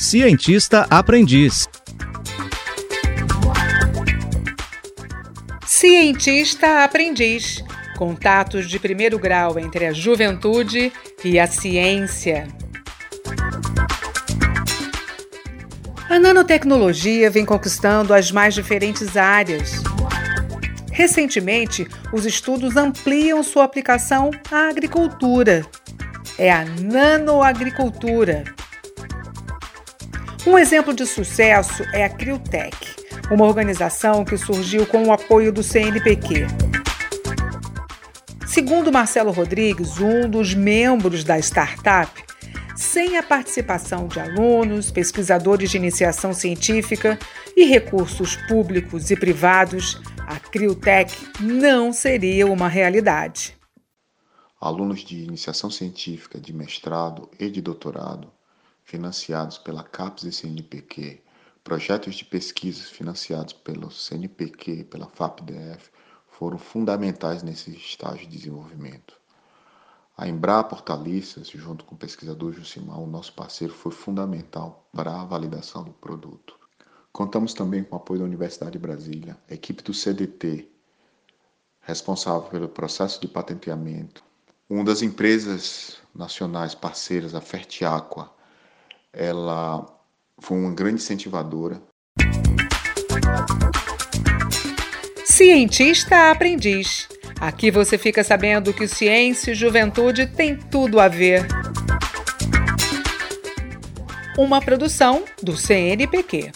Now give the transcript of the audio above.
Cientista Aprendiz. Cientista Aprendiz. Contatos de primeiro grau entre a juventude e a ciência. A nanotecnologia vem conquistando as mais diferentes áreas. Recentemente, os estudos ampliam sua aplicação à agricultura. É a nanoagricultura. Um exemplo de sucesso é a Criotech, uma organização que surgiu com o apoio do CNPq. Segundo Marcelo Rodrigues, um dos membros da startup, sem a participação de alunos, pesquisadores de iniciação científica e recursos públicos e privados, a Criotech não seria uma realidade. Alunos de iniciação científica, de mestrado e de doutorado, financiados pela CAPES e CNPq, projetos de pesquisa financiados pelo CNPq e pela FAPDF foram fundamentais nesse estágio de desenvolvimento. A Embrapa Hortaliças, junto com o pesquisador Jusimar, o nosso parceiro, foi fundamental para a validação do produto. Contamos também com o apoio da Universidade de Brasília, a equipe do CDT, responsável pelo processo de patenteamento. Uma das empresas nacionais parceiras, a Fertiaqua, ela foi uma grande incentivadora. Cientista aprendiz Aqui você fica sabendo que ciência e juventude têm tudo a ver. Uma produção do CNPq.